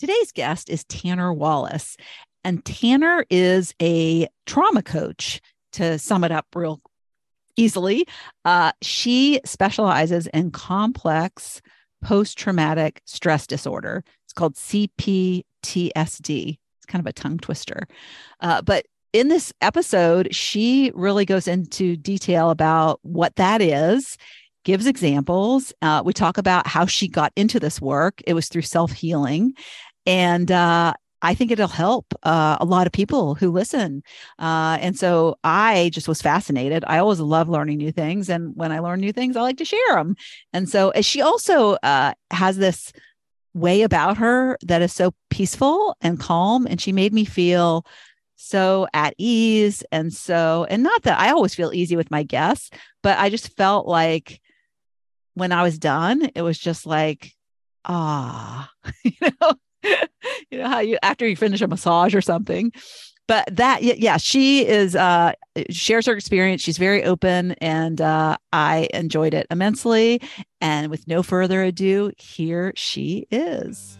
Today's guest is Tanner Wallace, and Tanner is a trauma coach. To sum it up real easily, uh, she specializes in complex post traumatic stress disorder. It's called CPTSD. It's kind of a tongue twister. Uh, but in this episode, she really goes into detail about what that is gives examples. Uh, we talk about how she got into this work. It was through self healing. And uh, I think it'll help uh, a lot of people who listen. Uh, and so I just was fascinated. I always love learning new things. And when I learn new things, I like to share them. And so she also uh, has this way about her that is so peaceful and calm. And she made me feel so at ease. And so, and not that I always feel easy with my guests, but I just felt like when I was done, it was just like, ah, you know, you know how you after you finish a massage or something. But that, yeah, she is uh shares her experience. She's very open, and uh, I enjoyed it immensely. And with no further ado, here she is.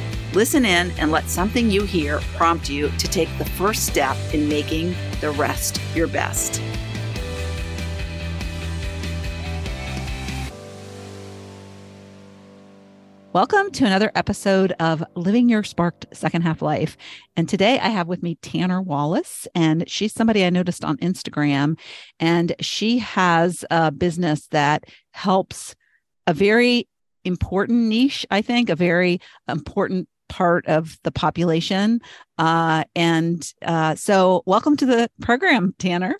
Listen in and let something you hear prompt you to take the first step in making the rest your best. Welcome to another episode of Living Your Sparked Second Half Life. And today I have with me Tanner Wallace, and she's somebody I noticed on Instagram. And she has a business that helps a very important niche, I think, a very important part of the population. Uh, and uh, so, welcome to the program, Tanner.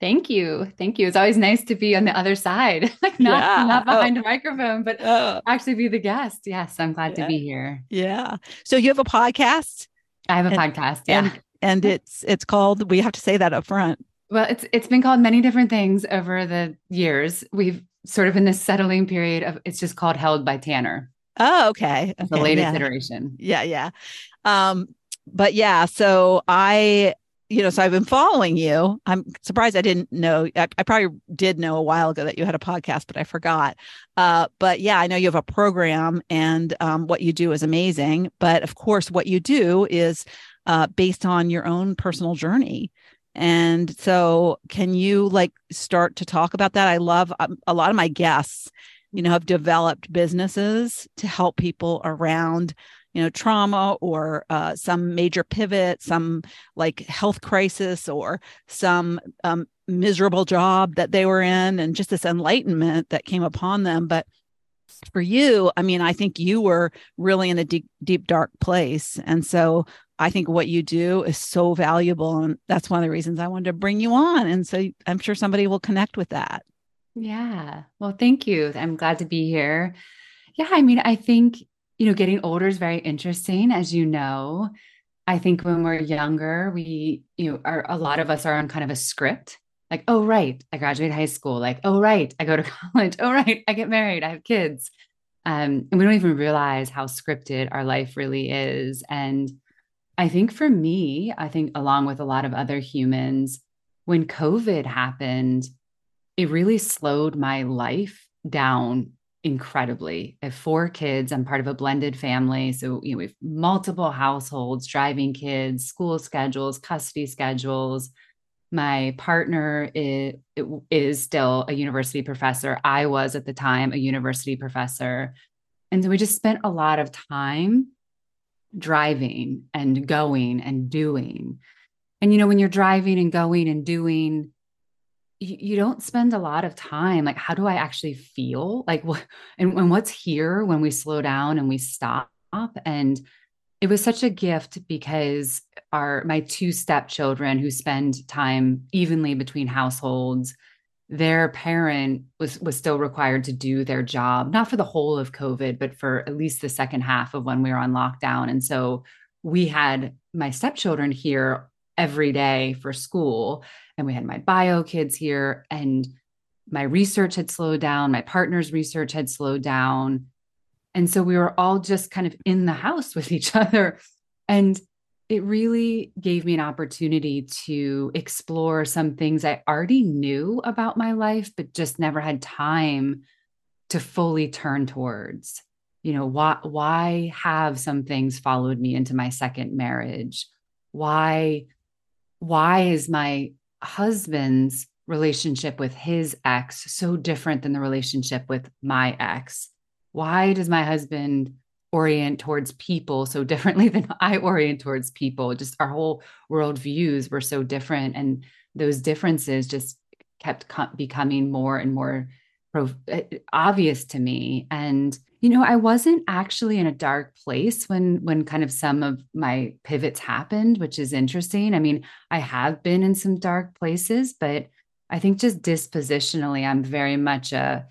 Thank you. Thank you. It's always nice to be on the other side, like not, yeah. not behind oh. a microphone, but oh. actually be the guest. Yes, I'm glad yeah. to be here. Yeah. So you have a podcast? I have a and, podcast. Yeah. And, and it's it's called we have to say that up front. Well, it's it's been called many different things over the years. We've sort of in this settling period of it's just called Held by Tanner. Oh, okay. okay the latest yeah. iteration. Yeah, yeah. Um, but yeah, so I, you know, so I've been following you. I'm surprised I didn't know. I, I probably did know a while ago that you had a podcast, but I forgot. Uh, but yeah, I know you have a program, and um, what you do is amazing. But of course, what you do is uh, based on your own personal journey. And so, can you like start to talk about that? I love um, a lot of my guests you know have developed businesses to help people around you know trauma or uh, some major pivot some like health crisis or some um, miserable job that they were in and just this enlightenment that came upon them. But for you i mean i think you were really in a deep deep dark place. And so i think what you do is so valuable and that's one of the reasons i wanted to bring you on. And so i'm sure somebody will connect with that yeah. Well, thank you. I'm glad to be here. Yeah. I mean, I think, you know, getting older is very interesting, as you know. I think when we're younger, we, you know, are a lot of us are on kind of a script. Like, oh, right, I graduate high school. Like, oh, right, I go to college. Oh, right, I get married. I have kids. Um, and we don't even realize how scripted our life really is. And I think for me, I think along with a lot of other humans, when COVID happened, it really slowed my life down incredibly. I have four kids. I'm part of a blended family. So, you know, we have multiple households, driving kids, school schedules, custody schedules. My partner is, is still a university professor. I was at the time a university professor. And so we just spent a lot of time driving and going and doing. And, you know, when you're driving and going and doing, you, you don't spend a lot of time like how do i actually feel? Like what and, and what's here when we slow down and we stop? And it was such a gift because our my two stepchildren who spend time evenly between households their parent was was still required to do their job not for the whole of covid but for at least the second half of when we were on lockdown. And so we had my stepchildren here every day for school and we had my bio kids here and my research had slowed down my partner's research had slowed down and so we were all just kind of in the house with each other and it really gave me an opportunity to explore some things I already knew about my life, but just never had time to fully turn towards. You know, why why have some things followed me into my second marriage? Why why is my husband's relationship with his ex so different than the relationship with my ex? Why does my husband orient towards people so differently than I orient towards people. Just our whole world views were so different. And those differences just kept co- becoming more and more eh, obvious to me. And, you know, I wasn't actually in a dark place when, when kind of some of my pivots happened, which is interesting. I mean, I have been in some dark places, but I think just dispositionally, I'm very much a,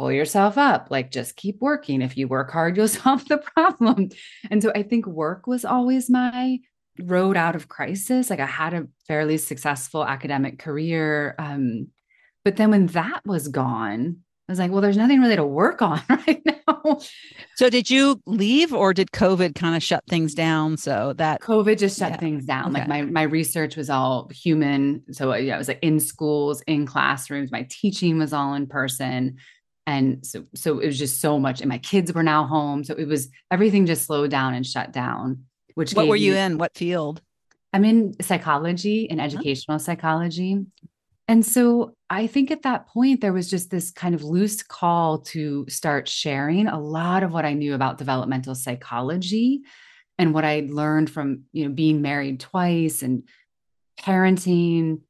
pull yourself up like just keep working. If you work hard you'll solve the problem. And so i think work was always my road out of crisis. Like i had a fairly successful academic career um, but then when that was gone I was like, well, there's nothing really to work on right now. So did you leave or did COVID kind of shut things down? So that COVID just shut yeah. things down. Okay. Like my my research was all human. So uh, yeah, it was like in schools, in classrooms. My teaching was all in person and so so it was just so much and my kids were now home so it was everything just slowed down and shut down which what were you me, in what field i'm in psychology and uh-huh. educational huh? psychology and so i think at that point there was just this kind of loose call to start sharing a lot of what i knew about developmental psychology and what i learned from you know being married twice and parenting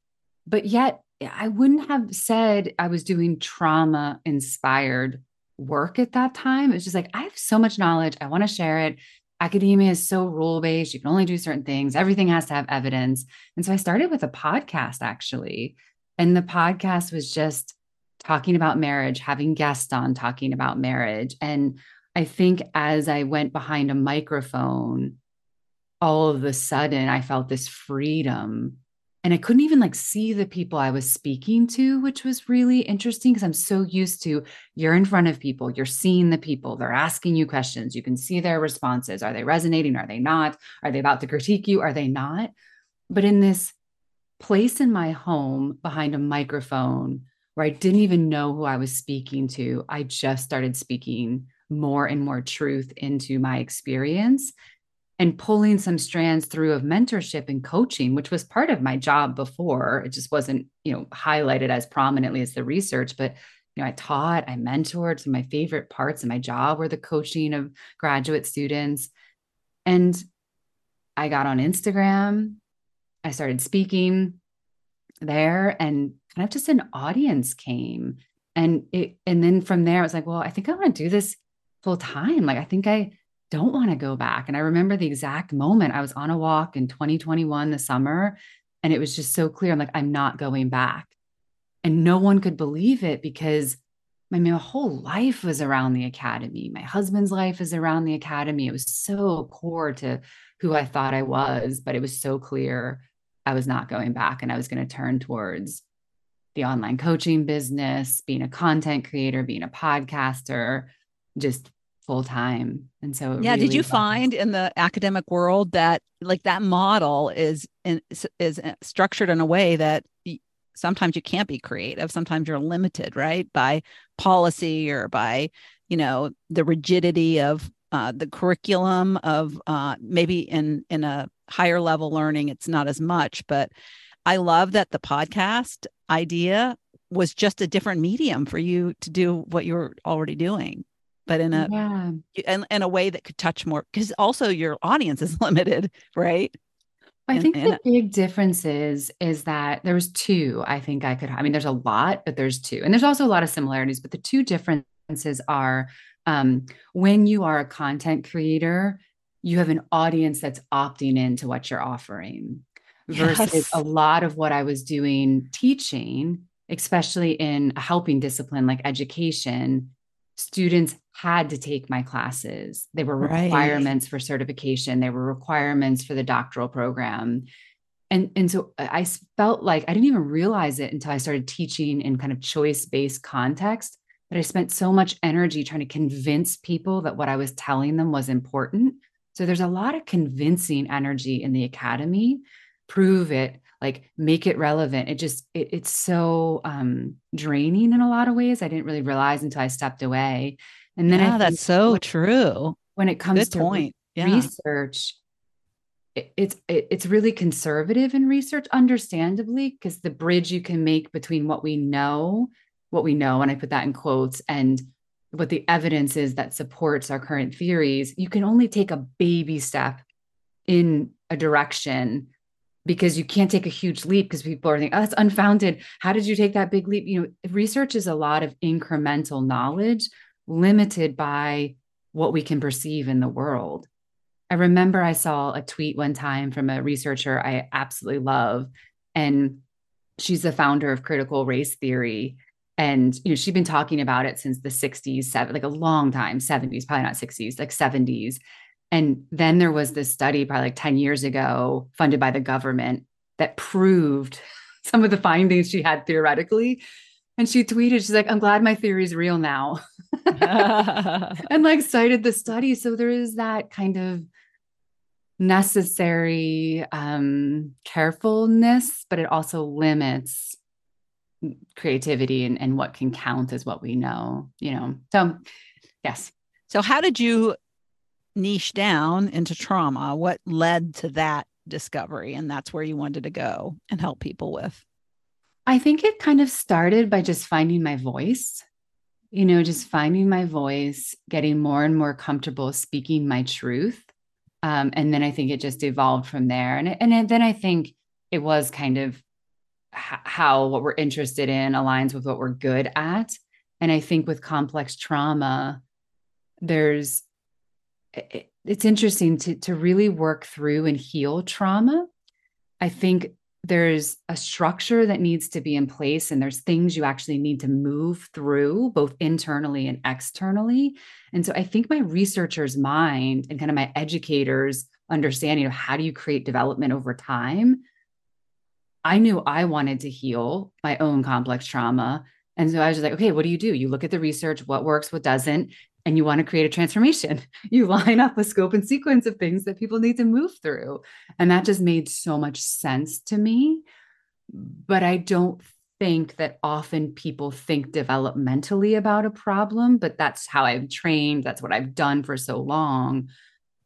but yet I wouldn't have said I was doing trauma inspired work at that time. It was just like, I have so much knowledge. I want to share it. Academia is so rule based. You can only do certain things, everything has to have evidence. And so I started with a podcast actually. And the podcast was just talking about marriage, having guests on talking about marriage. And I think as I went behind a microphone, all of a sudden I felt this freedom and I couldn't even like see the people I was speaking to, which was really interesting because I'm so used to you're in front of people, you're seeing the people, they're asking you questions, you can see their responses. Are they resonating? Are they not? Are they about to critique you? Are they not? But in this place in my home behind a microphone where I didn't even know who I was speaking to, I just started speaking more and more truth into my experience and pulling some strands through of mentorship and coaching which was part of my job before. It just wasn't you know highlighted as prominently as the research but you know i taught i mentored some of my favorite parts of my job were the coaching of graduate students. And i got on instagram i started speaking there and kind of just an audience came and it and then from there i was like well i think i want to do this full time like i think i don't want to go back. And I remember the exact moment I was on a walk in 2021, the summer, and it was just so clear. I'm like, I'm not going back. And no one could believe it because I mean, my whole life was around the academy. My husband's life is around the academy. It was so core to who I thought I was, but it was so clear I was not going back and I was going to turn towards the online coaching business, being a content creator, being a podcaster, just full time. And so, yeah, really did you find in the academic world that like that model is in, is uh, structured in a way that sometimes you can't be creative, sometimes you're limited, right, by policy or by you know the rigidity of uh, the curriculum of uh, maybe in in a higher level learning it's not as much, but I love that the podcast idea was just a different medium for you to do what you're already doing but in a yeah. in, in a way that could touch more because also your audience is limited right I think the big difference is is that there was two. I think I could. I mean, there's a lot, but there's two, and there's also a lot of similarities. But the two differences are um, when you are a content creator, you have an audience that's opting into what you're offering, versus yes. a lot of what I was doing teaching, especially in a helping discipline like education. Students had to take my classes. They were requirements right. for certification. They were requirements for the doctoral program. And, and so I felt like I didn't even realize it until I started teaching in kind of choice based context. But I spent so much energy trying to convince people that what I was telling them was important. So there's a lot of convincing energy in the academy. Prove it, like make it relevant. It just it, it's so um, draining in a lot of ways. I didn't really realize until I stepped away. And then yeah, that's so when, true. When it comes Good to point. Yeah. research, it, it's it, it's really conservative in research, understandably, because the bridge you can make between what we know, what we know, and I put that in quotes, and what the evidence is that supports our current theories, you can only take a baby step in a direction because you can't take a huge leap because people are thinking, oh, that's unfounded. How did you take that big leap? You know, research is a lot of incremental knowledge limited by what we can perceive in the world. I remember I saw a tweet one time from a researcher I absolutely love. And she's the founder of critical race theory. And you know, she'd been talking about it since the 60s, seven, like a long time, 70s, probably not 60s, like 70s. And then there was this study probably like 10 years ago, funded by the government, that proved some of the findings she had theoretically. And she tweeted, she's like, I'm glad my theory is real now. and like cited the study. So there is that kind of necessary um, carefulness, but it also limits creativity and, and what can count as what we know, you know. So yes. So how did you niche down into trauma? What led to that discovery? And that's where you wanted to go and help people with. I think it kind of started by just finding my voice you know, just finding my voice, getting more and more comfortable speaking my truth. Um, and then I think it just evolved from there. And, and then I think it was kind of how what we're interested in aligns with what we're good at. And I think with complex trauma, there's, it, it's interesting to, to really work through and heal trauma. I think there's a structure that needs to be in place and there's things you actually need to move through both internally and externally and so i think my researcher's mind and kind of my educators understanding of how do you create development over time i knew i wanted to heal my own complex trauma and so i was just like okay what do you do you look at the research what works what doesn't and you want to create a transformation. You line up a scope and sequence of things that people need to move through. And that just made so much sense to me. But I don't think that often people think developmentally about a problem, but that's how I've trained. That's what I've done for so long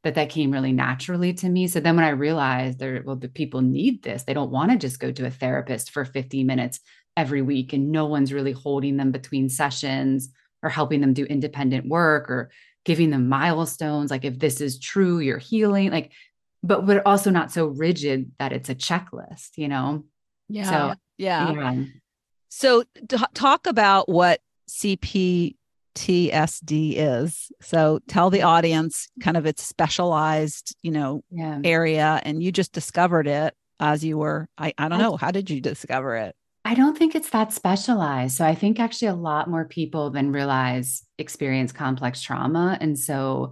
that that came really naturally to me. So then when I realized there, well, the people need this, they don't want to just go to a therapist for 15 minutes every week and no one's really holding them between sessions or helping them do independent work or giving them milestones like if this is true you're healing like but but also not so rigid that it's a checklist you know yeah so yeah, yeah. so t- talk about what cptsd is so tell the audience kind of its specialized you know yeah. area and you just discovered it as you were i, I don't know how did you discover it I don't think it's that specialized. So I think actually a lot more people than realize experience complex trauma. And so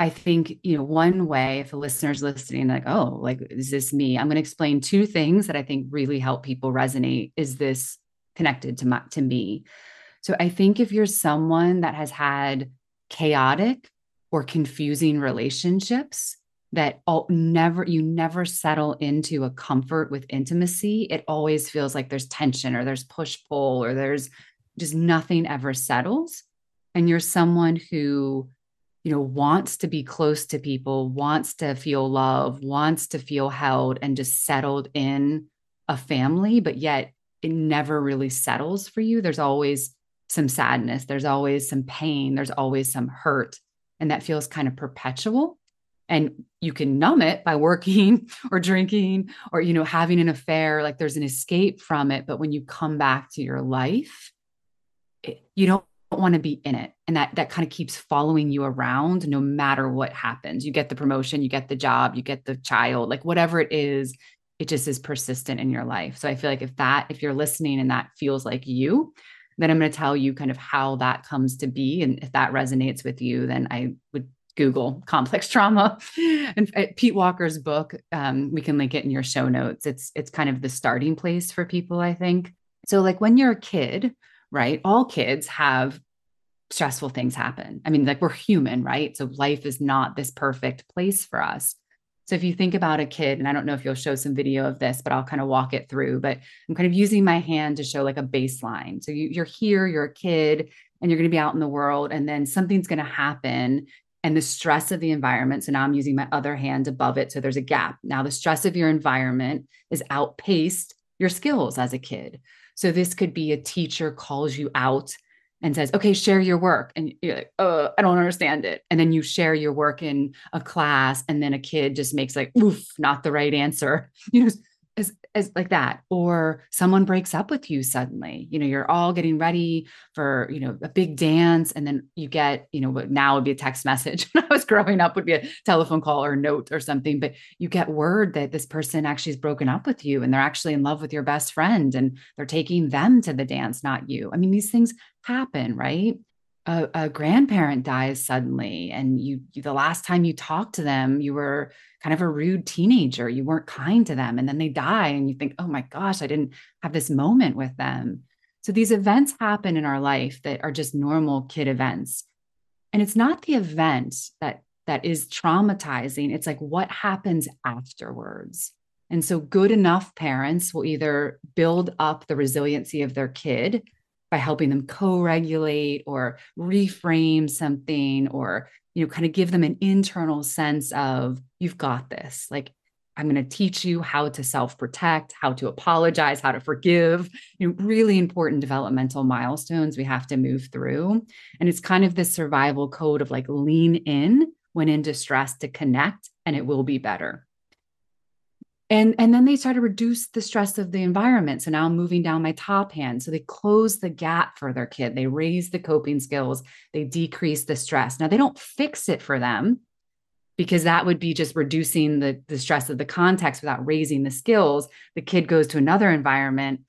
I think, you know, one way, if a listener's listening, like, oh, like, is this me? I'm going to explain two things that I think really help people resonate. Is this connected to my, to me? So I think if you're someone that has had chaotic or confusing relationships, that all, never you never settle into a comfort with intimacy it always feels like there's tension or there's push pull or there's just nothing ever settles. And you're someone who you know wants to be close to people wants to feel love wants to feel held and just settled in a family but yet it never really settles for you. There's always some sadness there's always some pain there's always some hurt and that feels kind of perpetual. And you can numb it by working or drinking or you know having an affair like there's an escape from it. But when you come back to your life it, you don't want to be in it. And that that kind of keeps following you around no matter what happens. You get the promotion you get the job you get the child like whatever it is it just is persistent in your life. So i feel like if that if you're listening and that feels like you then i'm going to tell you kind of how that comes to be and if that resonates with you then i would Google complex trauma. And uh, Pete Walker's book, um, we can link it in your show notes. It's it's kind of the starting place for people, I think. So, like when you're a kid, right? All kids have stressful things happen. I mean, like we're human, right? So life is not this perfect place for us. So if you think about a kid, and I don't know if you'll show some video of this, but I'll kind of walk it through. But I'm kind of using my hand to show like a baseline. So you, you're here, you're a kid, and you're going to be out in the world, and then something's going to happen and the stress of the environment. So now I'm using my other hand above it. So there's a gap. Now the stress of your environment is outpaced your skills as a kid. So this could be a teacher calls you out and says, okay, share your work. And you're like, oh, I don't understand it. And then you share your work in a class, and then a kid just makes like, oof, not the right answer. You know, as, as like that or someone breaks up with you suddenly you know you're all getting ready for you know a big dance and then you get you know what now would be a text message when i was growing up would be a telephone call or note or something but you get word that this person actually has broken up with you and they're actually in love with your best friend and they're taking them to the dance not you i mean these things happen right? A, a, grandparent dies suddenly and you, you, the last time you talked to them you were kind of a rude teenager. You weren't kind to them and then they die and you think oh my gosh i didn't have this moment with them. So these events happen in our life that are just normal kid events. And it's not the event that that is traumatizing. It's like what happens afterwards. And so good enough parents will either build up the resiliency of their kid by helping them co-regulate or reframe something or you know kind of give them an internal sense of you've got this. Like i'm going to teach you how to self-protect how to apologize how to forgive. You know really important developmental milestones we have to move through. And it's kind of this survival code of like lean in when in distress to connect and it will be better and and then they try to reduce the stress of the environment. So now i'm moving down my top hand. So they close the gap for their kid. They raise the coping skills. They decrease the stress. Now they don't fix it for them because that would be just reducing the, the stress of the context without raising the skills. The kid goes to another environment.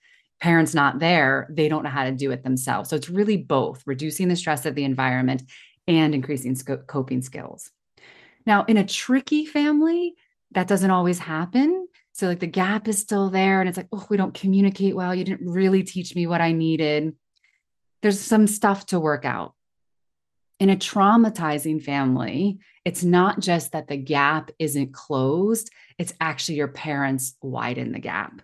Parents not there. They don't know how to do it themselves. So it's really both reducing the stress of the environment and increasing coping skills. Now in a tricky family that doesn't always happen. So, like, the gap is still there, and it's like, oh, we don't communicate well. You didn't really teach me what I needed. There's some stuff to work out. In a traumatizing family, it's not just that the gap isn't closed, it's actually your parents widen the gap.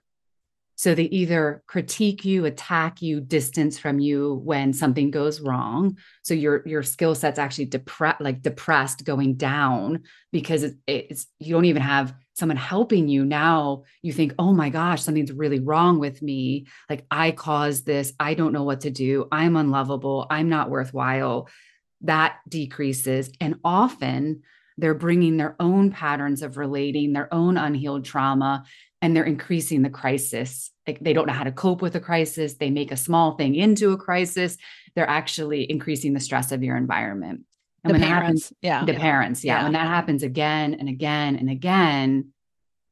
So they either critique you, attack you, distance from you when something goes wrong. So your your skill set's actually depressed, like depressed, going down because it, it's you don't even have someone helping you. Now you think, oh my gosh, something's really wrong with me. Like I caused this. I don't know what to do. I'm unlovable. I'm not worthwhile. That decreases, and often they're bringing their own patterns of relating, their own unhealed trauma, and they're increasing the crisis. Like they don't know how to cope with a crisis. They make a small thing into a crisis. They're actually increasing the stress of your environment. And the when parents, happens, yeah, the yeah. parents, yeah. yeah. When that happens again and again and again,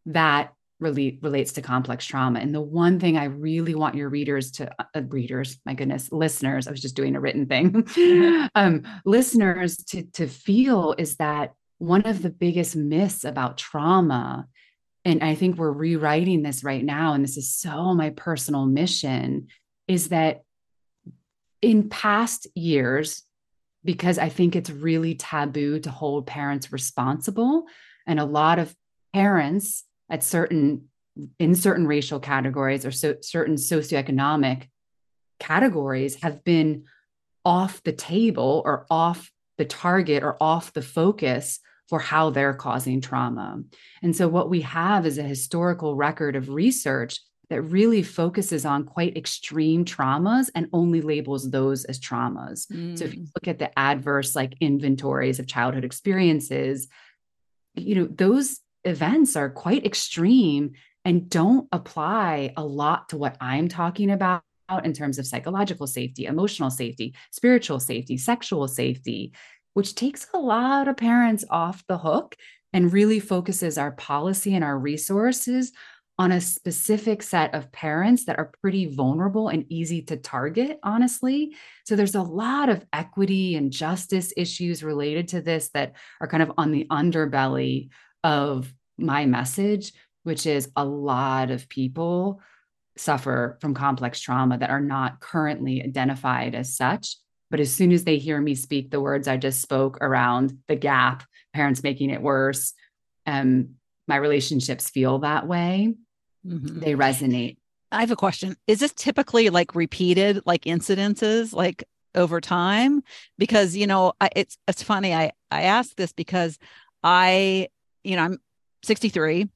that really relates to complex trauma. And the one thing I really want your readers to uh, readers, my goodness, listeners, I was just doing a written thing, um, listeners to to feel is that one of the biggest myths about trauma and I think we're rewriting this right now, and this is so my personal mission, is that in past years, because I think it's really taboo to hold parents responsible, and a lot of parents at certain in certain racial categories or so, certain socioeconomic categories have been off the table or off the target or off the focus for how they're causing trauma. And so, what we have is a historical record of research that really focuses on quite extreme traumas and only labels those as traumas. Mm. So, if you mm. look at the adverse like inventories of childhood experiences, you know, those events are quite extreme and don't apply a lot to what I'm talking about in terms of psychological safety, emotional safety, spiritual safety, sexual safety, which takes a lot of parents off the hook and really focuses our policy and our resources on a specific set of parents that are pretty vulnerable and easy to target, honestly. So there's a lot of equity and justice issues related to this that are kind of on the underbelly of my message, which is a lot of people suffer from complex trauma that are not currently identified as such. But as soon as they hear me speak the words I just spoke around the gap, parents making it worse, um, my relationships feel that way, mm-hmm. they resonate. I have a question. Is this typically like repeated, like incidences, like over time? Because you know, I, it's it's funny. I I ask this because I, you know, I'm 63,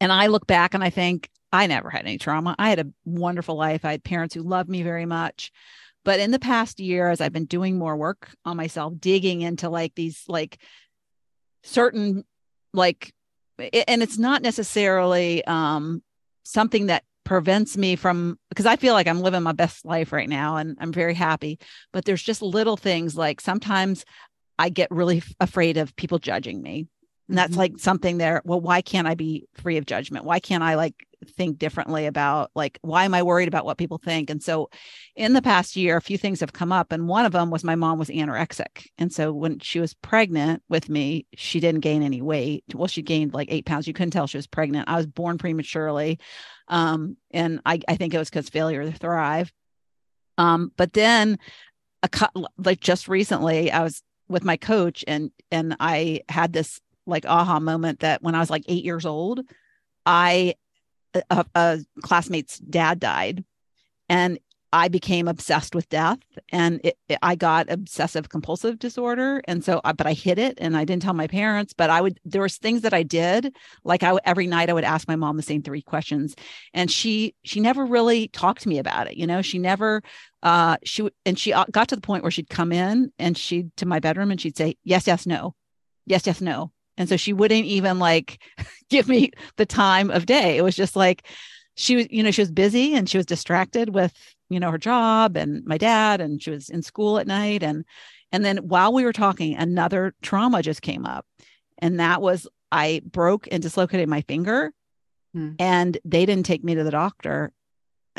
and I look back and I think I never had any trauma. I had a wonderful life. I had parents who loved me very much. But in the past year, as I've been doing more work on myself, digging into like these like certain like and it's not necessarily um something that prevents me from because I feel like I'm living my best life right now and I'm very happy. But there's just little things like sometimes I get really afraid of people judging me. And that's mm-hmm. like something there. Well, why can't I be free of judgment? Why can't I like think differently about like why am I worried about what people think? And so in the past year, a few things have come up. And one of them was my mom was anorexic. And so when she was pregnant with me, she didn't gain any weight. Well, she gained like eight pounds. You couldn't tell she was pregnant. I was born prematurely. Um, and I, I think it was because failure to thrive. Um, but then a cut like just recently, I was with my coach and and I had this like aha moment that when I was like eight years old, I a, a classmate's dad died, and I became obsessed with death, and it, it, I got obsessive compulsive disorder, and so but I hid it, and I didn't tell my parents. But I would there was things that I did, like I every night I would ask my mom the same three questions, and she she never really talked to me about it. You know, she never uh she and she uh, got to the point where she'd come in and she'd to my bedroom and she'd say yes yes no yes yes no and so she wouldn't even like give me the time of day. It was just like she was, you know, she was busy and she was distracted with, you know, her job and my dad and she was in school at night and and then while we were talking another trauma just came up. And that was I broke and dislocated my finger hmm. and they didn't take me to the doctor.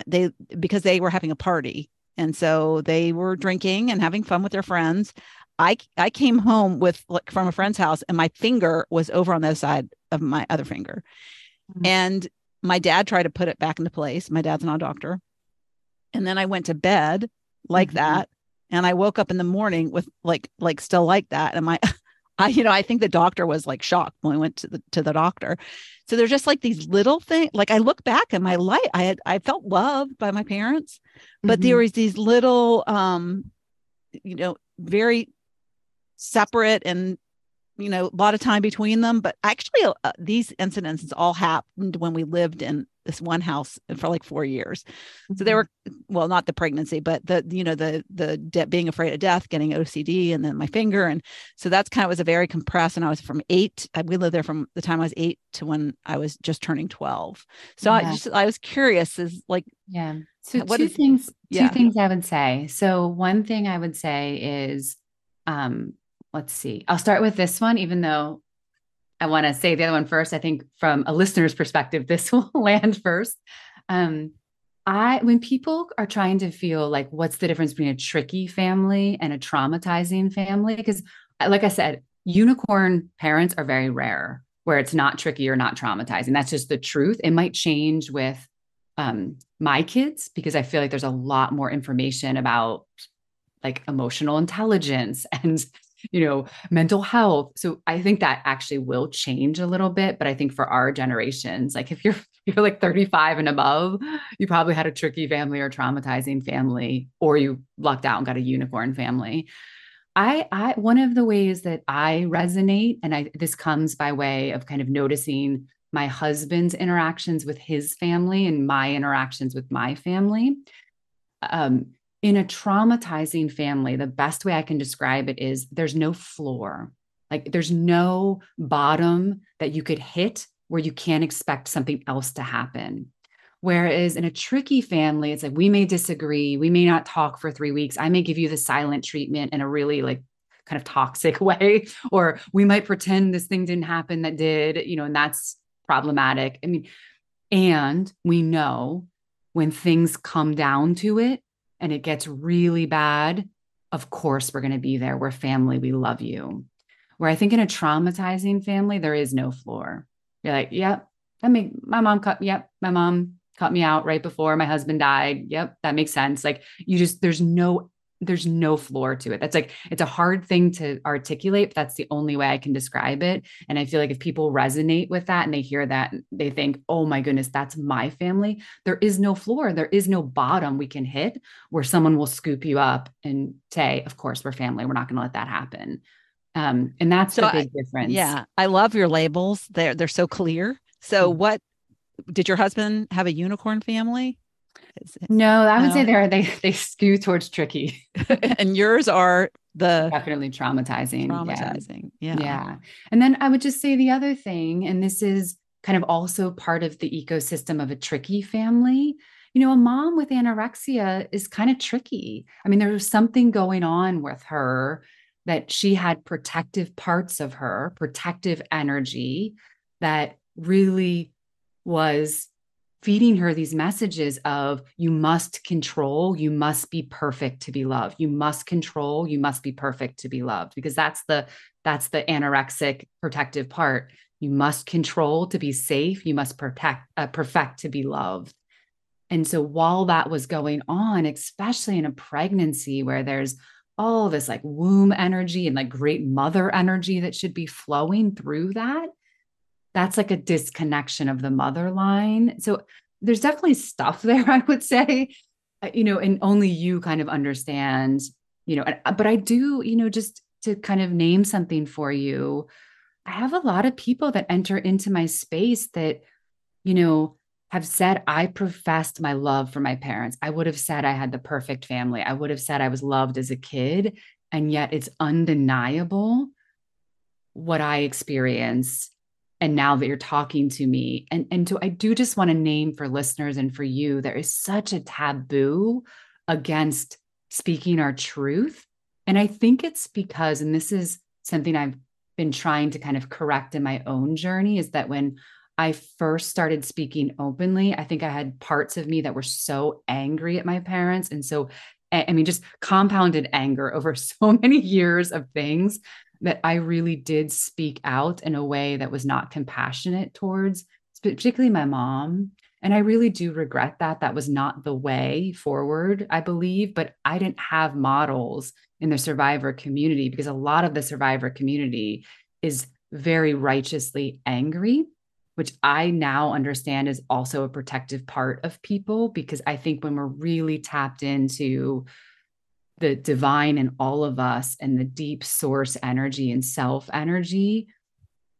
They because they were having a party and so they were drinking and having fun with their friends. I I came home with like from a friend's house and my finger was over on the other side of my other finger. Mm-hmm. And my dad tried to put it back into place. My dad's not a doctor. And then I went to bed like mm-hmm. that. And I woke up in the morning with like like still like that. And my I, you know, I think the doctor was like shocked when we went to the to the doctor. So there's just like these little things. Like I look back in my life, I had I felt loved by my parents, but mm-hmm. there was these little um, you know, very separate and you know a lot of time between them but actually uh, these incidents all happened when we lived in this one house for like four years so they mm-hmm. were well not the pregnancy but the you know the the de- being afraid of death getting ocd and then my finger and so that's kind of was a very compressed and i was from eight we lived there from the time i was eight to when i was just turning 12 so yeah. i just i was curious is like yeah so two is, things yeah. two things i would say so one thing i would say is um let's see. I'll start with this one, even though I want to say the other one first. I think from a listener's perspective, this will land first. Um, I when people are trying to feel like what's the difference between a tricky family and a traumatizing family? Because, like I said, unicorn parents are very rare, where it's not tricky or not traumatizing. That's just the truth. It might change with um, my kids because I feel like there's a lot more information about like emotional intelligence and you know, mental health. So I think that actually will change a little bit. But I think for our generations, like if you're you're like 35 and above, you probably had a tricky family or traumatizing family, or you lucked out and got a unicorn family. I, I one of the ways that I resonate, and I this comes by way of kind of noticing my husband's interactions with his family and my interactions with my family. Um, in a traumatizing family, the best way I can describe it is there's no floor. Like there's no bottom that you could hit where you can't expect something else to happen. Whereas in a tricky family, it's like we may disagree, we may not talk for three weeks. I may give you the silent treatment in a really like kind of toxic way, or we might pretend this thing didn't happen that did, you know, and that's problematic. I mean, and we know when things come down to it and it gets really bad, of course, we're going to be there. We're family. We love you. Where I think in a traumatizing family, there is no floor. You're like, yep, that make my mom cut, yep, my mom cut me out right before my husband died. Yep, that makes sense. Like you just, there's no there's no floor to it. That's like it's a hard thing to articulate, but that's the only way I can describe it. And I feel like if people resonate with that and they hear that, they think, "Oh my goodness, that's my family." There is no floor, there is no bottom we can hit where someone will scoop you up and say, "Of course, we're family. We're not going to let that happen." Um, and that's so the big I, difference. Yeah, I love your labels. They're they're so clear. So, mm-hmm. what did your husband have a unicorn family? No, I would no. say um, they're they they skew towards tricky. and yours are the definitely traumatizing. Traumatizing. Yeah. yeah. Yeah. And then I would just say the other thing, and this is kind of also part of the ecosystem of a tricky family. You know, a mom with anorexia is kind of tricky. I mean, there was something going on with her that she had protective parts of her, protective energy that really was feeding her these messages of you must control you must be perfect to be loved. You must control you must be perfect to be loved. Because that's the that's the anorexic protective part. You must control to be safe. You must protect uh, perfect to be loved. And so while that was going on especially in a pregnancy where there's all this like womb energy and like great mother energy that should be flowing through that that's like a disconnection of the mother line. So there's definitely stuff there, I would say, uh, you know, and only you kind of understand, you know, uh, but I do, you know, just to kind of name something for you, I have a lot of people that enter into my space that, you know, have said I professed my love for my parents. I would have said I had the perfect family. I would have said I was loved as a kid. And yet it's undeniable what I experienced and now that you're talking to me and and so i do just want to name for listeners and for you there is such a taboo against speaking our truth. And i think it's because and this is something i've been trying to kind of correct in my own journey is that when i first started speaking openly i think i had parts of me that were so angry at my parents and so i mean just compounded anger over so many years of things that I really did speak out in a way that was not compassionate towards, particularly my mom. And I really do regret that. That was not the way forward, I believe. But I didn't have models in the survivor community because a lot of the survivor community is very righteously angry, which I now understand is also a protective part of people because I think when we're really tapped into the divine in all of us and the deep source energy and self energy,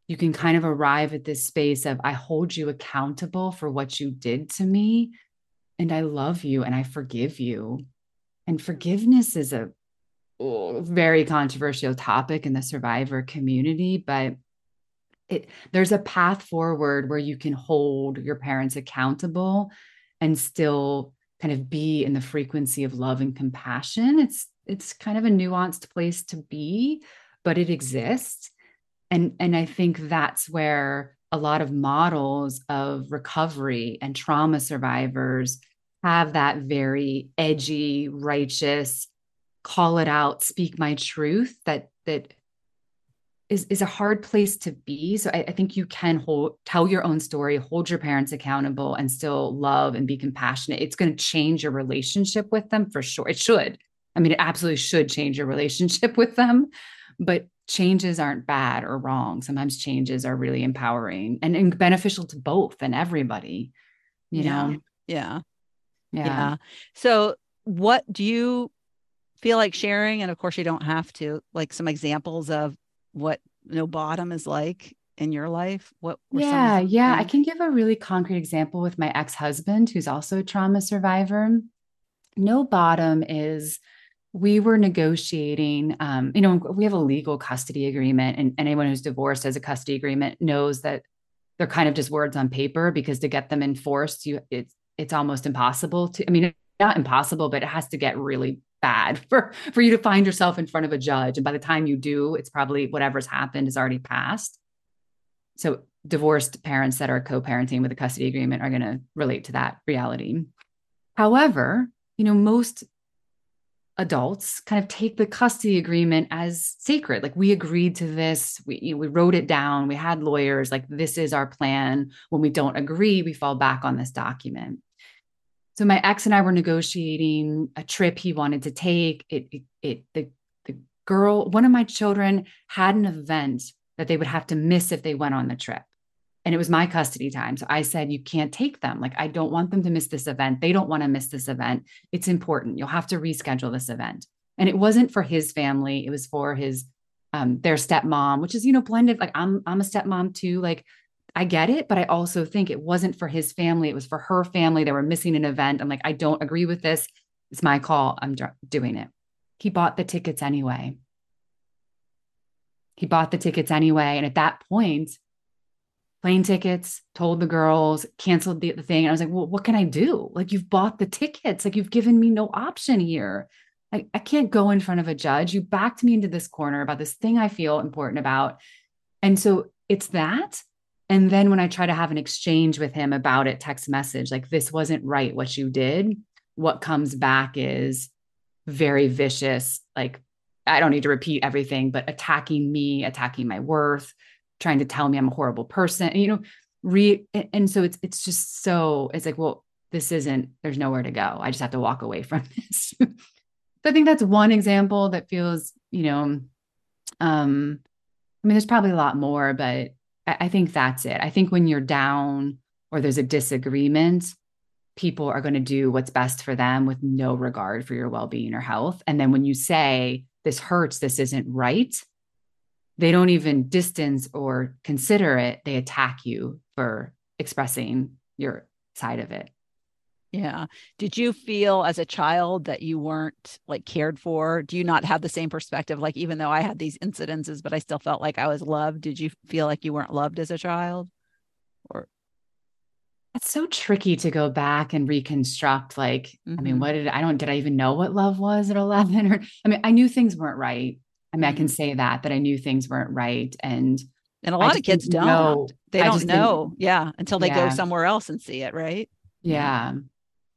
you can kind of arrive at this space of I hold you accountable for what you did to me. And I love you and I forgive you. And forgiveness is a oh, very controversial topic in the survivor community, but it, there's a path forward where you can hold your parents accountable and still kind of be in the frequency of love and compassion. It's it's kind of a nuanced place to be but it exists. And and i think that's where a lot of models of recovery and trauma survivors have that very edgy righteous call it out speak my truth that that is is a hard place to be. So I, I, think you can hold tell your own story, hold your parents accountable, and still love and be compassionate. It's going to change your relationship with them for sure. It should. I mean, it absolutely should change your relationship with them. But changes aren't bad or wrong. Sometimes changes are really empowering and, and beneficial to both and everybody. You yeah. know. Yeah. Yeah. Yeah. So what do you feel like sharing? And of course, you don't have to, like some examples of what no bottom is like in your life? What? yeah, yeah. I can give a really concrete example with my ex husband, who's also a trauma survivor. No bottom is we were negotiating um, you know we have a legal custody agreement and, and anyone who's divorced has a custody agreement knows that they're kind of just words on paper because to get them enforced you it's it's almost impossible to i mean not impossible but it has to get really bad for for you to find yourself in front of a judge. And by the time you do it's probably whatever's happened is already passed. So divorced parents that are co-parenting with a custody agreement are going to relate to that reality. However you know most adults kind of take the custody agreement as sacred. Like we agreed to this. We you know, we wrote it down. We had lawyers. Like this is our plan. When we don't agree we fall back on this document so my ex and I were negotiating a trip he wanted to take it it, it the the girl one of my children had an event that they would have to miss if they went on the trip and it was my custody time. So I said, You can't take them. Like, I don't want them to miss this event. They don't want to miss this event. It's important. You'll have to reschedule this event. And it wasn't for his family, it was for his, um, their stepmom, which is, you know, blended. Like, I'm, I'm a stepmom too. Like, I get it, but I also think it wasn't for his family. It was for her family. They were missing an event. I'm like, I don't agree with this. It's my call. I'm doing it. He bought the tickets anyway. He bought the tickets anyway. And at that point, plane tickets, told the girls, canceled the, the thing. And I was like, well, what can I do? Like, you've bought the tickets. Like, you've given me no option here. I, I can't go in front of a judge. You backed me into this corner about this thing I feel important about. And so it's that. And then when I try to have an exchange with him about it, text message, like, this wasn't right what you did, what comes back is very vicious. Like, I don't need to repeat everything, but attacking me, attacking my worth, trying to tell me I'm a horrible person. You know, re and so it's it's just so it's like, well, this isn't, there's nowhere to go. I just have to walk away from this. so I think that's one example that feels, you know, um, I mean, there's probably a lot more, but I, think that's it. I think when you're down or there's a disagreement, people are going to do what's best for them with no regard for your well-being or health. And then when you say, this hurts, this isn't right, they don't even distance or consider it. They attack you for expressing your side of it. Yeah. Did you feel as a child that you weren't like cared for? Do you not have the same perspective? Like, even though I had these incidences, but I still felt like I was loved. Did you feel like you weren't loved as a child? Or it's so tricky to go back and reconstruct. Like, mm-hmm. I mean, mm-hmm. what did I don't, did I even know what love was at 11? Or, I mean, I knew things weren't right. I mean, I can mm-hmm. say that, that I knew things weren't right. And and a lot of kids don't. Know, they don't know. Yeah. Until they yeah. go somewhere else and see it. Right. Yeah.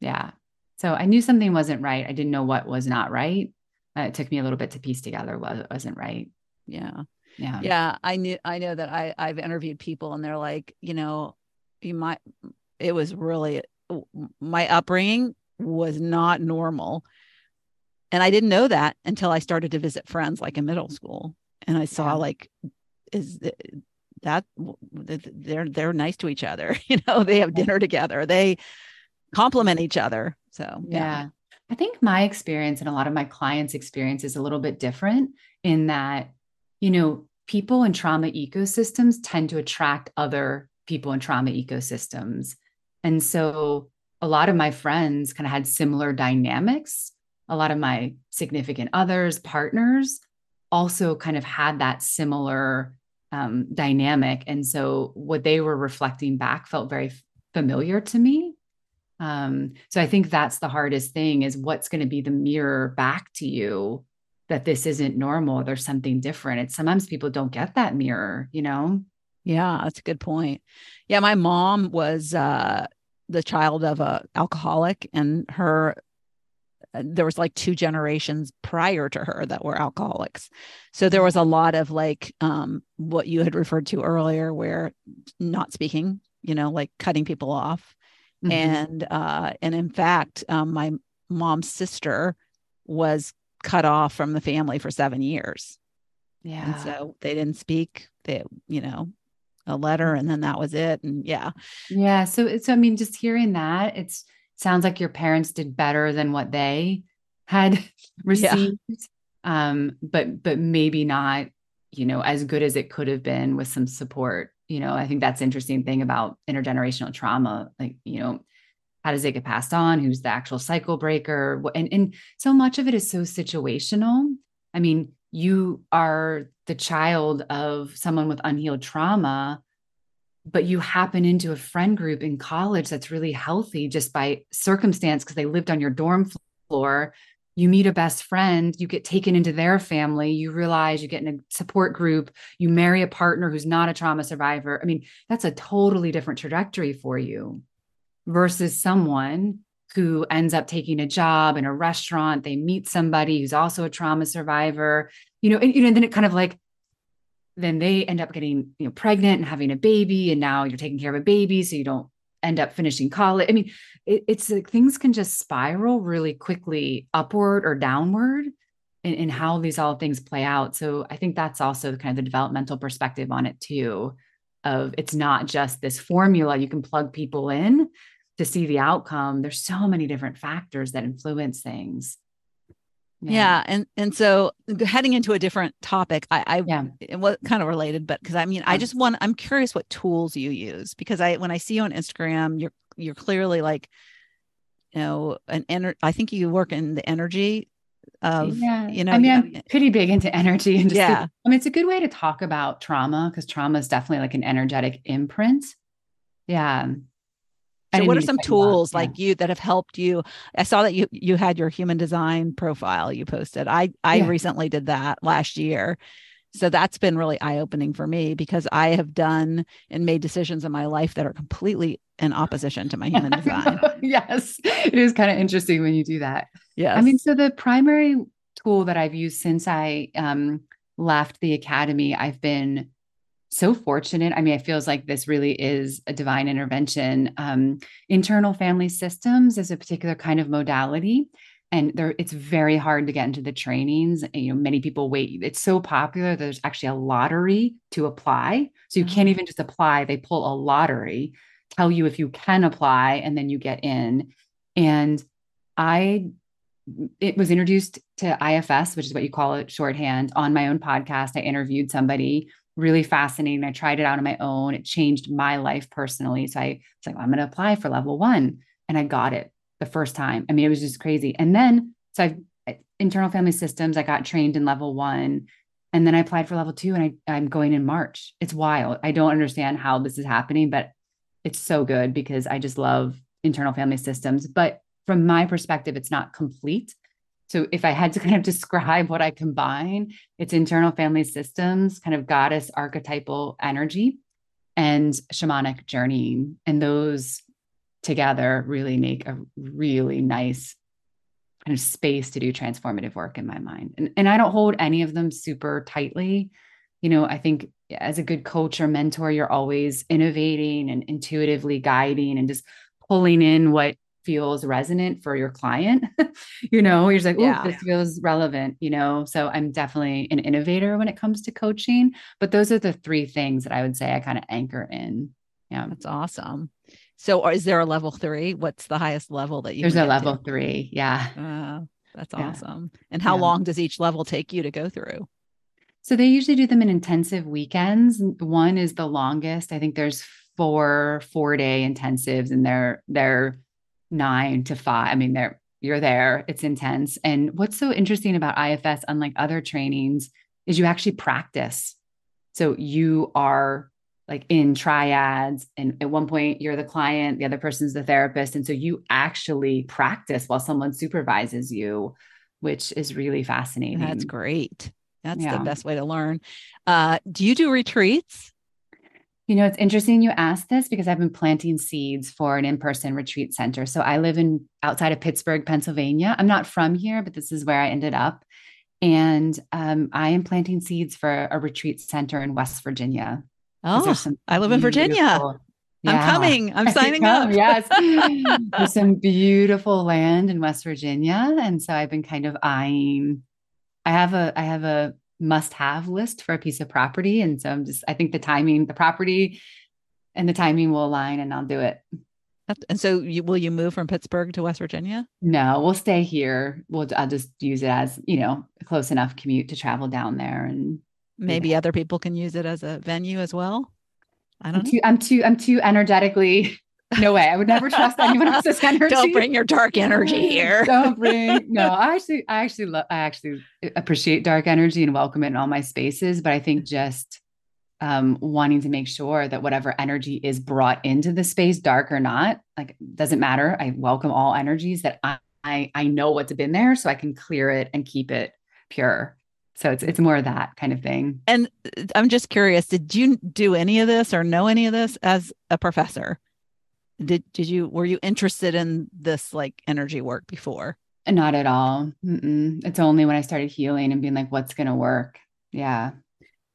Yeah. So I knew something wasn't right. I didn't know what was not right. Uh, it took me a little bit to piece together what wasn't right. Yeah. Yeah. Yeah. I knew, I know that I, I've interviewed people and they're like, you know, you might, it was really, my upbringing was not normal and I didn't know that until I started to visit friends like in middle school. And I saw yeah. like, is that they're they're nice to each other. You know, they have dinner together. They compliment each other. So yeah. yeah. I think my experience and a lot of my clients' experience is a little bit different in that, you know, people in trauma ecosystems tend to attract other people in trauma ecosystems. And so a lot of my friends kind of had similar dynamics a lot of my significant others, partners also kind of had that similar um, dynamic. And so what they were reflecting back felt very familiar to me. Um, so I think that's the hardest thing is what's going to be the mirror back to you that this isn't normal. There's something different. It's sometimes people don't get that mirror, you know? Yeah, that's a good point. Yeah, my mom was uh, the child of a alcoholic, and her there was like two generations prior to her that were alcoholics so there was a lot of like um, what you had referred to earlier where not speaking you know like cutting people off mm-hmm. and uh and in fact um, my mom's sister was cut off from the family for seven years yeah and so they didn't speak they you know a letter and then that was it and yeah yeah so so i mean just hearing that it's sounds like your parents did better than what they had received yeah. um but but maybe not you know as good as it could have been with some support you know i think that's interesting thing about intergenerational trauma like you know how does it get passed on? Who's the actual cycle breaker? And, and so much of it is so situational. I mean, you are the child of someone with unhealed trauma, but you happen into a friend group in college that's really healthy just by circumstance because they lived on your dorm floor. You meet a best friend, you get taken into their family, you realize you get in a support group, you marry a partner who's not a trauma survivor. I mean, that's a totally different trajectory for you versus someone who ends up taking a job in a restaurant. They meet somebody who's also a trauma survivor, you know, and, you know, and then it kind of like, then they end up getting, you know, pregnant and having a baby. And now you're taking care of a baby. So you don't end up finishing college. I mean, it, it's like things can just spiral really quickly upward or downward in, in how these all things play out. So I think that's also kind of the developmental perspective on it too. Of it's not just this formula you can plug people in to see the outcome there's so many different factors that influence things yeah. yeah. and and so heading into a different topic i i yeah. it was kind of related but because i mean i just want i'm curious what tools you use because i when i see you on instagram you're you're clearly like you know an ener- i think you work in the energy of yeah. you know i mean i'm pretty big into energy and yeah i mean it's a good way to talk about trauma because trauma is definitely like an energetic imprint yeah so what are some tools yeah. like you that have helped you? I saw that you you had your human design profile you posted. I I yeah. recently did that last year. So that's been really eye-opening for me because I have done and made decisions in my life that are completely in opposition to my human design. yes. It is kind of interesting when you do that. Yeah. I mean, so the primary tool that I've used since I um, left the academy, I've been so fortunate. I mean, it feels like this really is a divine intervention. Um, internal family systems is a particular kind of modality. And there, it's very hard to get into the trainings. You know, many people wait. It's so popular. There's actually a lottery to apply, so you mm-hmm. can't even just apply. They pull a lottery, tell you if you can apply, and then you get in. And I it was introduced to IFS, which is what you call it shorthand, on my own podcast. I interviewed somebody really fascinating. I tried it out on my own. It changed my life personally. So I was like, well, I'm going to apply for level one. And I got it the first time. I mean, it was just crazy. And then, so I've internal family systems, I got trained in level one. And then I applied for level two and I, I'm going in March. It's wild. I don't understand how this is happening, but it's so good because I just love internal family systems. But from my perspective, it's not complete. So if I had to kind of describe what I combine, it's internal family systems, kind of goddess archetypal energy and shamanic journeying. And those together really make a really nice kind of space to do transformative work in my mind. And, and I don't hold any of them super tightly. You know, I think as a good coach or mentor, you're always innovating and intuitively guiding and just pulling in what feels resonant for your client. you know, you're just like, oh, yeah. this feels relevant, you know. So I'm definitely an innovator when it comes two coaching. But those are the three things that I would say I kind of anchor in. Yeah. That's awesome. So is there a level three? What's the highest level that you There's a level to? three. Yeah. Uh, that's yeah. awesome. And how yeah. long does each level take you to go through? So they usually do them in intensive weekends. One is the longest. I think there's four four day intensives and they're they're nine to five. I mean, they're you're there, it's intense. And what's so interesting about IFS, unlike other trainings, is you actually practice. So you are like in triads, and at one point you're the client, the other person's the therapist. And so you actually practice while someone supervises you, which is really fascinating. That's great. That's yeah. the best way to learn. Uh, do you do retreats? You know, it's interesting you asked this because I've been planting seeds for an in-person retreat center. So I live in outside of Pittsburgh, Pennsylvania. I'm not from here, but this is where I ended up. And um, I am planting seeds for a retreat center in West Virginia. Oh, I live in Virginia. Yeah. I'm coming. I'm signing up. yes. There's some beautiful land in West Virginia. And so I've been kind of eyeing. I have a I have a must have list for a piece of property. And so I'm just, I think the timing, the property and the timing will align and I'll do it. And so you, will you move from Pittsburgh to West Virginia? No, we'll stay here. We'll, I'll just use it as, you know, close enough commute to travel down there and maybe other people can use it as a venue as well. I don't I'm too, I'm too, I'm too energetically No way. I would never trust anyone else's energy. Don't bring your dark energy here. Don't bring. No, I actually, I actually love. I actually appreciate dark energy and welcome it in all my spaces. But I think just um, wanting to make sure that whatever energy is brought into the space, dark or not, like doesn't matter. I welcome all energies that I, I, I know what's been there, so I can clear it and keep it pure. So it's it's more of that kind of thing. And uh, I'm just curious, did you do any of this or know any of this as a professor? Did did you were you interested in this like energy work before? Not at all. Mm-mm. It's only when I started healing and being like, what's going to work? Yeah.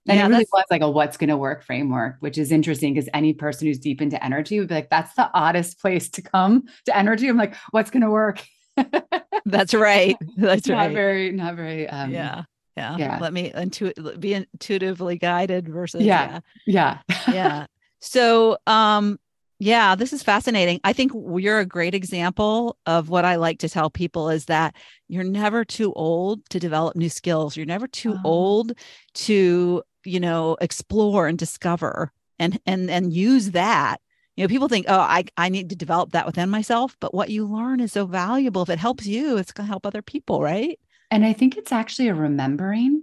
And yeah, it really was like a what's going to work framework, which is interesting because any person who's deep into energy would be like, that's the oddest place to come to energy. I'm like, what's going to work? that's right. That's not right. very, not very. Um, yeah. Yeah. Yeah. Let me intu- be intuitively guided versus. Yeah. Yeah. Yeah. yeah. So, um, yeah, this is fascinating. I think you're a great example of what I like to tell people is that you're never too old to develop new skills. You're never too oh. old to you know explore and discover and and and use that you know people think oh i i need to develop that within myself but what you learn is so valuable if it helps you it's going to help other people right and i think it's actually a remembering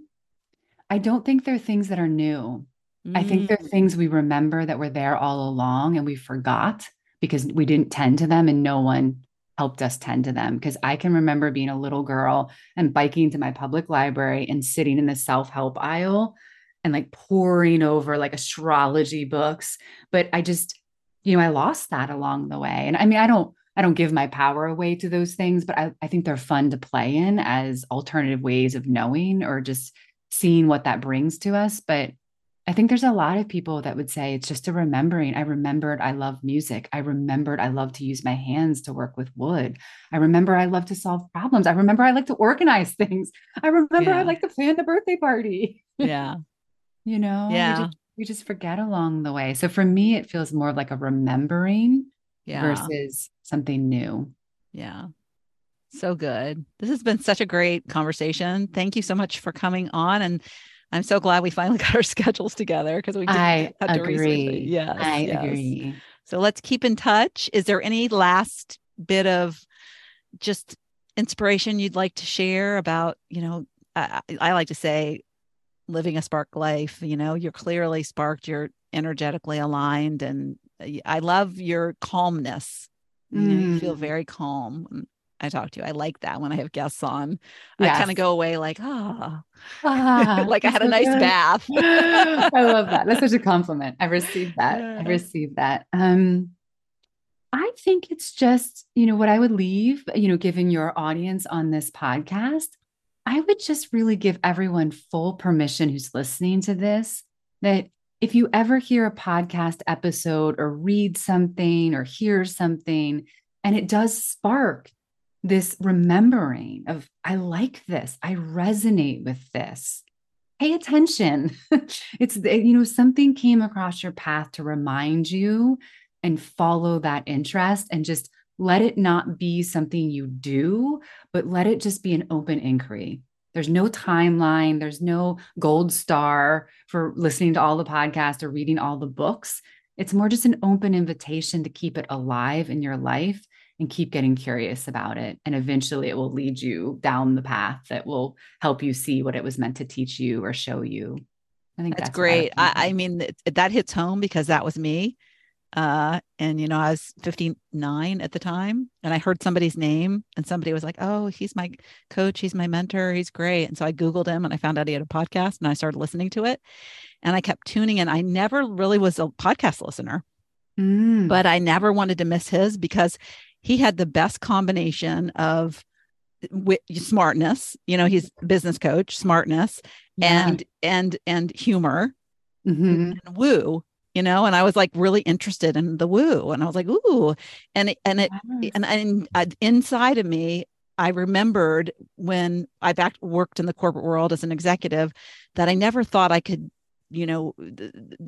i don't think there are things that are new mm. i think there are things we remember that were there all along and we forgot because we didn't tend to them and no one helped us tend to them because i can remember being a little girl and biking to my public library and sitting in the self-help aisle and like poring over like astrology books but i just you know i lost that along the way and i mean i don't i don't give my power away to those things but i, I think they're fun to play in as alternative ways of knowing or just seeing what that brings to us but i think there's a lot of people that would say it's just a remembering i remembered i love music. I remembered i love to use my hands to work with wood. I remember i love to solve problems. I remember i like to organize things. I remember yeah. i like to plan the birthday party. Yeah. You know yeah. we just, we just forget along the way. So for me it feels more like a remembering yeah. versus something new. Yeah. So good. This has been such a great conversation. Thank you so much for coming on and i'm so glad we finally got our schedules together because we I agree. yes i yes. agree so let's keep in touch is there any last bit of just inspiration you'd like to share about you know I, I like to say living a spark life you know you're clearly sparked you're energetically aligned and uh, i love your calmness mm. you, know, you feel mm. very calm I talk to you. I like that when I have guests on. Yes. I kind of go away like, oh, ah, like I had a nice bath. I love that. That's such a compliment. I received that. I received that. Um, I think it's just, you know, what I would leave, you know, given your audience on this podcast I would just really give everyone full permission who's listening to this that if you ever hear a podcast episode or read something or hear something, and it does spark this remembering of, I like this, I resonate with this. Pay attention. it's, eh, you know, something came across your path to remind you and follow that interest and just let it not be something you do, but let it just be an open inquiry. There's no timeline, there's no gold star for listening to all the podcasts or reading all the books. It's more just an open invitation to keep it alive in your life and keep getting curious about it. And eventually it will lead you down the path that will help you see what it was meant to teach you or show you. I think that's, that's great. I, I, mean, that hits home because that was me uh and you know i was 59 at the time and i heard somebody's name and somebody was like oh he's my coach he's my mentor he's great and so i googled him and i found out he had a podcast and i started listening to it and i kept tuning in i never really was a podcast listener mm. but i never wanted to miss his because he had the best combination of smartness you know he's business coach smartness yeah. and and and humor mm-hmm. and woo you know and i was like really interested in the woo and i was like ooh and it, and it yes. and, and uh, inside of me i remembered when i back worked in the corporate world as an executive that i never thought i could you know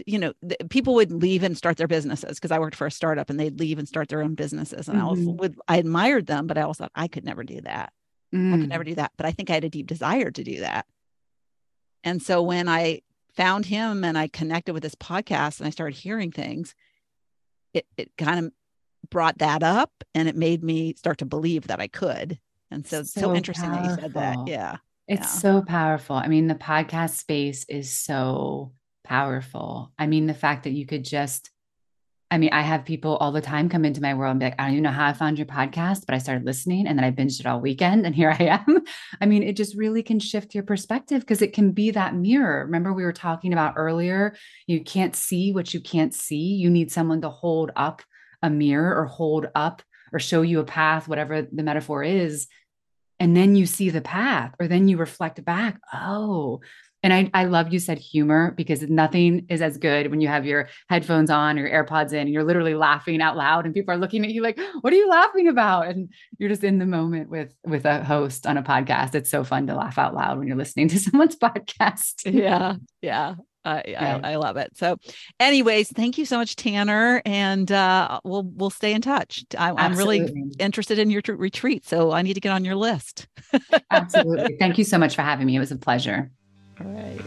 you know people would leave and start their businesses because i worked for a startup and they'd leave and start their own businesses and mm-hmm. i would i admired them but i also thought i could never do that mm. i could never mm. do that but i think i had a deep desire to do that and so when i found him and I connected with this podcast and I started hearing things, it, it kind of brought that up and it made me start to believe that I could. And so, so, so interesting powerful. that you said that. Yeah. It's yeah. so powerful. I mean, the podcast space is so powerful. I mean, the fact that you could just I mean, I have people all the time come into my world and be like, I don't even know how I found your podcast, but I started listening and then I binged it all weekend and here I am. I mean, it just really can shift your perspective because it can be that mirror. Remember, we were talking about earlier, you can't see what you can't see. You need someone to hold up a mirror or hold up or show you a path, whatever the metaphor is. And then you see the path, or then you reflect back. Oh, and I, I love you said humor because nothing is as good when you have your headphones on or AirPods in and you're literally laughing out loud and people are looking at you like, what are you laughing about? And you're just in the moment with with a host on a podcast. It's so fun to laugh out loud when you're listening to someone's podcast. Yeah. Yeah. Uh, yeah. I, I, love it. So, anyways, thank you so much, Tanner, and uh, we'll we'll stay in touch. I, am really interested in your t- retreat, so I need to get on your list. Absolutely. Thank you so much for having me. It was a pleasure. All right.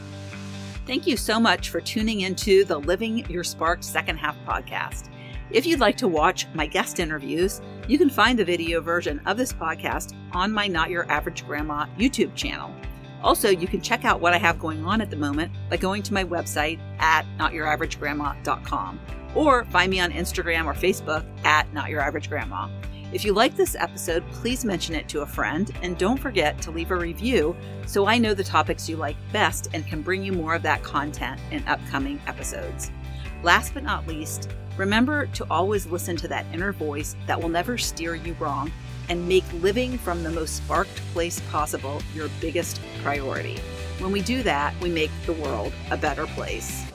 Thank you so much for tuning into the Living Your Spark Second Half podcast. If you'd like to watch my guest interviews, you can find the video version of this podcast on my Not Your Average Grandma YouTube channel. Also, you can check out what I have going on at the moment by going to my website at notyouraveragegrandma.com or find me on Instagram or Facebook at Not Your Average Grandma. If you like this episode, please mention it to a friend and don't forget to leave a review so I know the topics you like best and can bring you more of that content in upcoming episodes. Last but not least, remember to always listen to that inner voice that will never steer you wrong and make living from the most sparked place possible your biggest priority. When we do that, we make the world a better place.